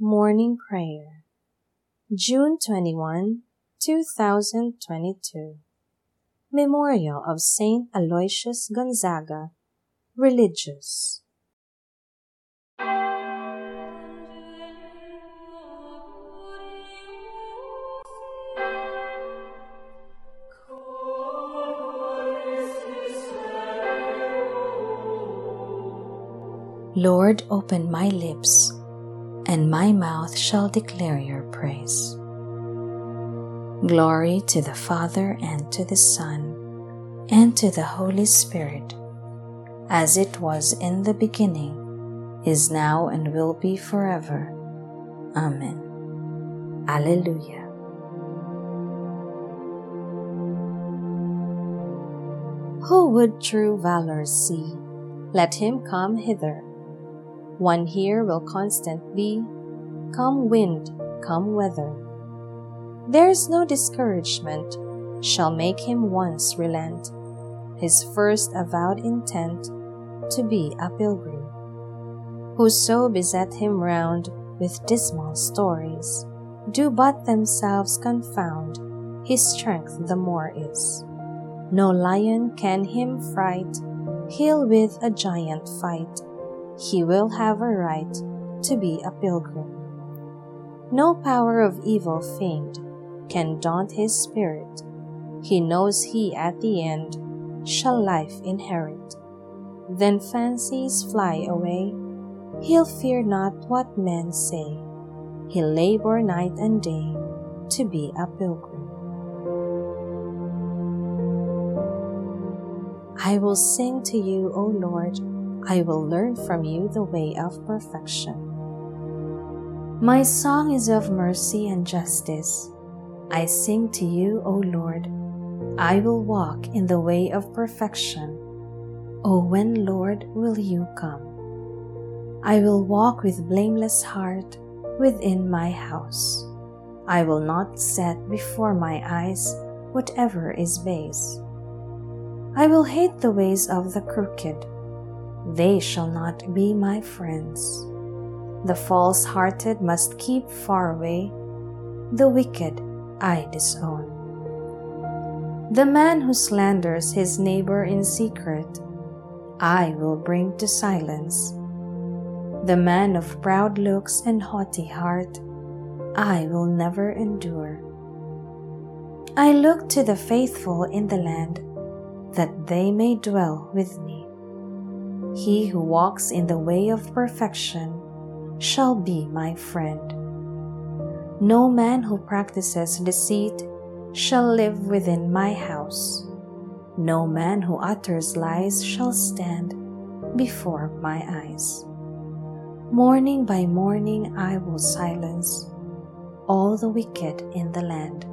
Morning Prayer, June 21, 2022. Memorial of Saint Aloysius Gonzaga, Religious. Lord, open my lips, and my mouth shall declare your praise. Glory to the Father, and to the Son, and to the Holy Spirit, as it was in the beginning, is now, and will be forever. Amen. Alleluia. Who would true valor see? Let him come hither. One here will constantly, come wind, come weather. There is no discouragement shall make him once relent his first avowed intent to be a pilgrim. Whoso beset him round with dismal stories, do but themselves confound, his strength the more is. No lion can him fright, he'll with a giant fight he will have a right to be a pilgrim. No power of evil feigned can daunt his spirit. He knows he at the end shall life inherit. Then fancies fly away. He'll fear not what men say. He'll labor night and day to be a pilgrim. I will sing to you, O Lord I will learn from you the way of perfection. My song is of mercy and justice. I sing to you, O Lord. I will walk in the way of perfection. O when, Lord, will you come? I will walk with blameless heart within my house. I will not set before my eyes whatever is base. I will hate the ways of the crooked they shall not be my friends. The false hearted must keep far away, the wicked I disown. The man who slanders his neighbor in secret, I will bring to silence. The man of proud looks and haughty heart, I will never endure. I look to the faithful in the land, that they may dwell with me. He who walks in the way of perfection shall be my friend. No man who practices deceit shall live within my house. No man who utters lies shall stand before my eyes. Morning by morning I will silence all the wicked in the land,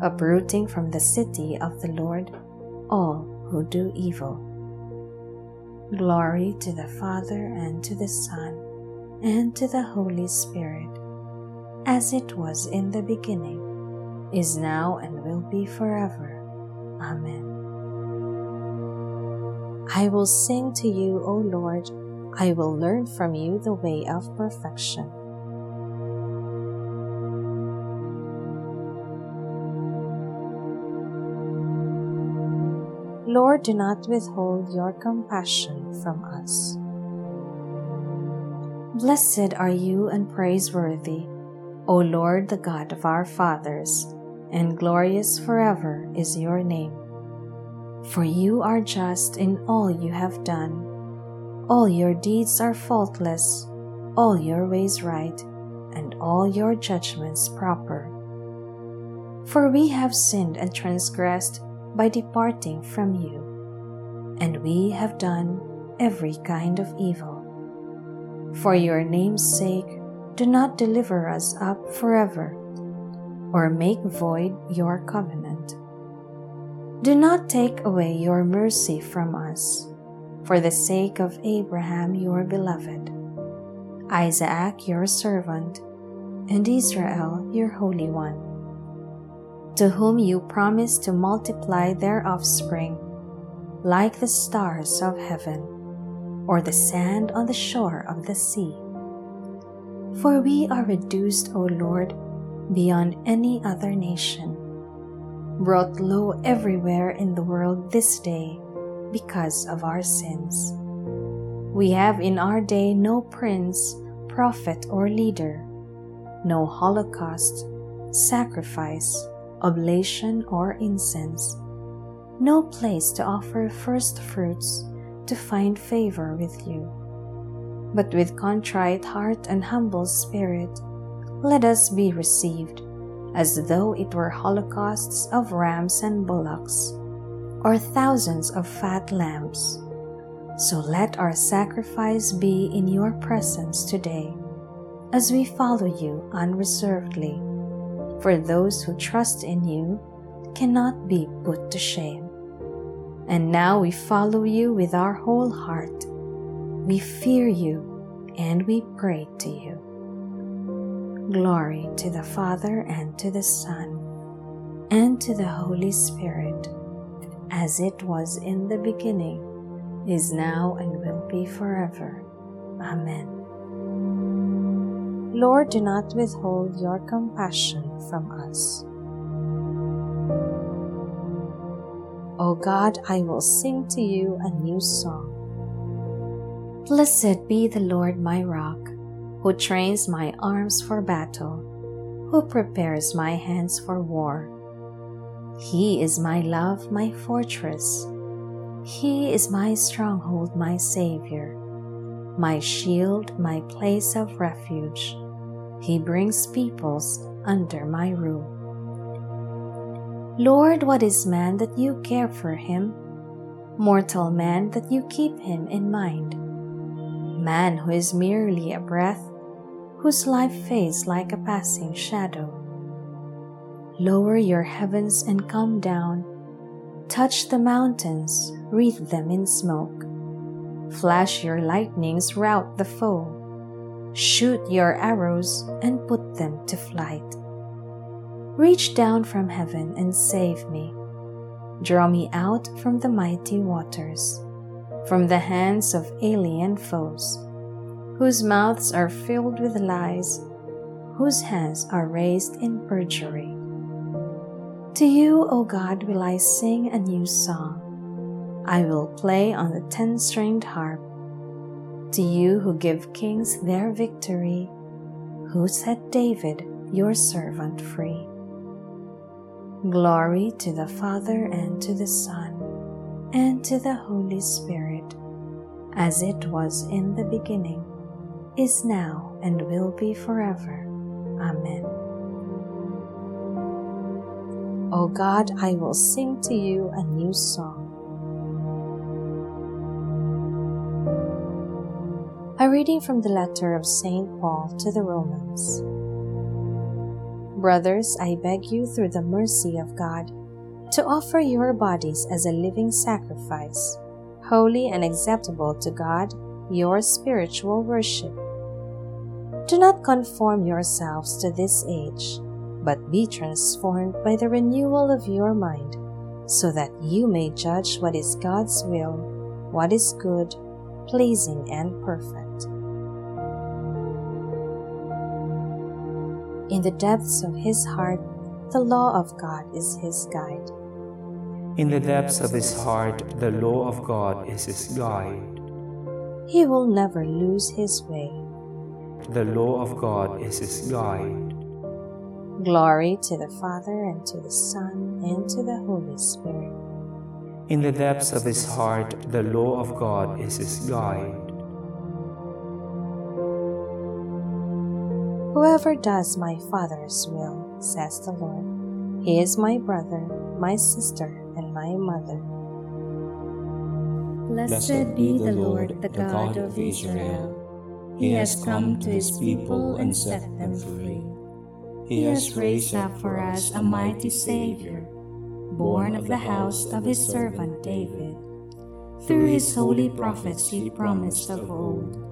uprooting from the city of the Lord all who do evil. Glory to the Father, and to the Son, and to the Holy Spirit, as it was in the beginning, is now, and will be forever. Amen. I will sing to you, O Lord. I will learn from you the way of perfection. Lord, do not withhold your compassion from us. Blessed are you and praiseworthy, O Lord, the God of our fathers, and glorious forever is your name. For you are just in all you have done. All your deeds are faultless, all your ways right, and all your judgments proper. For we have sinned and transgressed by departing from you, and we have done every kind of evil. For your name's sake, do not deliver us up forever, or make void your covenant. Do not take away your mercy from us, for the sake of Abraham your beloved, Isaac your servant, and Israel your Holy One to whom you promise to multiply their offspring, like the stars of heaven, or the sand on the shore of the sea. For we are reduced, O Lord, beyond any other nation, brought low everywhere in the world this day because of our sins. We have in our day no prince, prophet, or leader, no holocaust, sacrifice, oblation, or incense, no place to offer first fruits to find favor with you. But with contrite heart and humble spirit, let us be received, as though it were holocausts of rams and bullocks, or thousands of fat lambs. So let our sacrifice be in your presence today, as we follow you unreservedly. For those who trust in you cannot be put to shame. And now we follow you with our whole heart. We fear you and we pray to you. Glory to the Father and to the Son and to the Holy Spirit, as it was in the beginning, is now, and will be forever. Amen. Lord, do not withhold your compassion from us. O God, I will sing to you a new song. Blessed be the Lord my rock, who trains my arms for battle, who prepares my hands for war. He is my love, my fortress. He is my stronghold, my Savior, my shield, my place of refuge. He brings peoples under my rule. Lord, what is man that you care for him? Mortal man that you keep him in mind? Man who is merely a breath, whose life fades like a passing shadow. Lower your heavens and come down. Touch the mountains, wreath them in smoke. Flash your lightnings, rout the foe. Shoot your arrows and put them to flight. Reach down from heaven and save me. Draw me out from the mighty waters, from the hands of alien foes, whose mouths are filled with lies, whose hands are raised in perjury. To you, O God, will I sing a new song. I will play on the ten stringed harp. To you who give kings their victory, who set David, your servant, free. Glory to the Father and to the Son and to the Holy Spirit, as it was in the beginning, is now, and will be forever. Amen. O God, I will sing to you a new song. Reading from the letter of St. Paul to the Romans. Brothers, I beg you through the mercy of God to offer your bodies as a living sacrifice, holy and acceptable to God, your spiritual worship. Do not conform yourselves to this age, but be transformed by the renewal of your mind, so that you may judge what is God's will, what is good, pleasing, and perfect. In the depths of his heart, the law of God is his guide. In the depths of his heart, the law of God is his guide. He will never lose his way. The law of God is his guide. Glory to the Father, and to the Son, and to the Holy Spirit. In the depths of his heart, the law of God is his guide. Whoever does my Father's will, says the Lord, he is my brother, my sister, and my mother. Blessed be the Lord, the God of Israel. He has come to his people and set them free. He has raised up for us a mighty Savior, born of the house of his servant David. Through his holy prophets he promised of old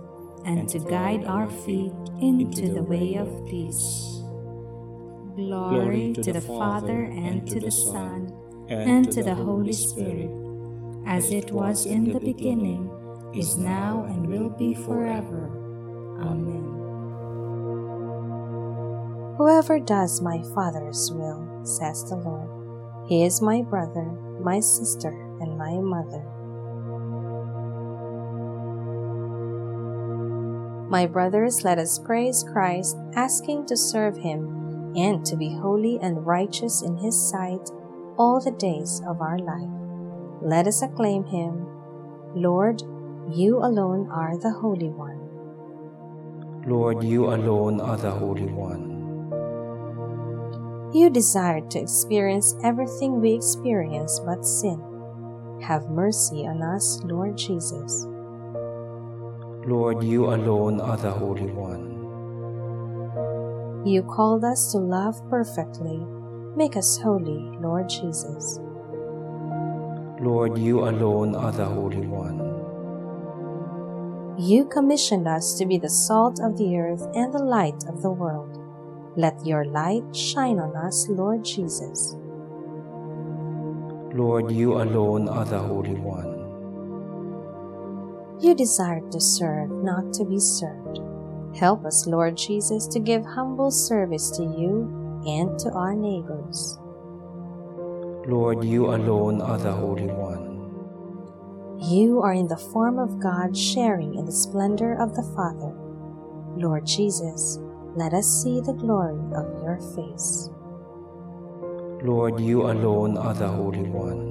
and to guide our feet into the way of peace. Glory to the Father, and to the Son, and to the Holy Spirit, as it was in the beginning, is now, and will be forever. Amen. Whoever does my Father's will, says the Lord, he is my brother, my sister, and my mother. My brothers, let us praise Christ, asking to serve him and to be holy and righteous in his sight all the days of our life. Let us acclaim him. Lord, you alone are the Holy One. Lord, you alone are the Holy One. You desired to experience everything we experience but sin. Have mercy on us, Lord Jesus. Lord, you alone are the Holy One. You called us to love perfectly. Make us holy, Lord Jesus. Lord, you alone are the Holy One. You commissioned us to be the salt of the earth and the light of the world. Let your light shine on us, Lord Jesus. Lord, you alone are the Holy One. You desired to serve, not to be served. Help us, Lord Jesus, to give humble service to you and to our neighbors. Lord, you alone are the Holy One. You are in the form of God, sharing in the splendor of the Father. Lord Jesus, let us see the glory of your face. Lord, you alone are the Holy One.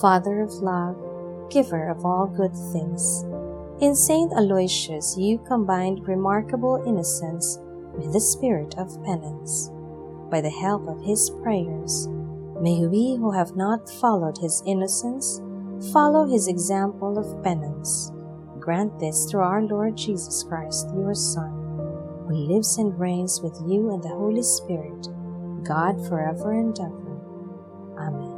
Father of love, giver of all good things, in Saint Aloysius you combined remarkable innocence with the spirit of penance. By the help of his prayers, may we who have not followed his innocence Follow his example of penance. Grant this through our Lord Jesus Christ, your Son, who lives and reigns with you and the Holy Spirit, God forever and ever. Amen.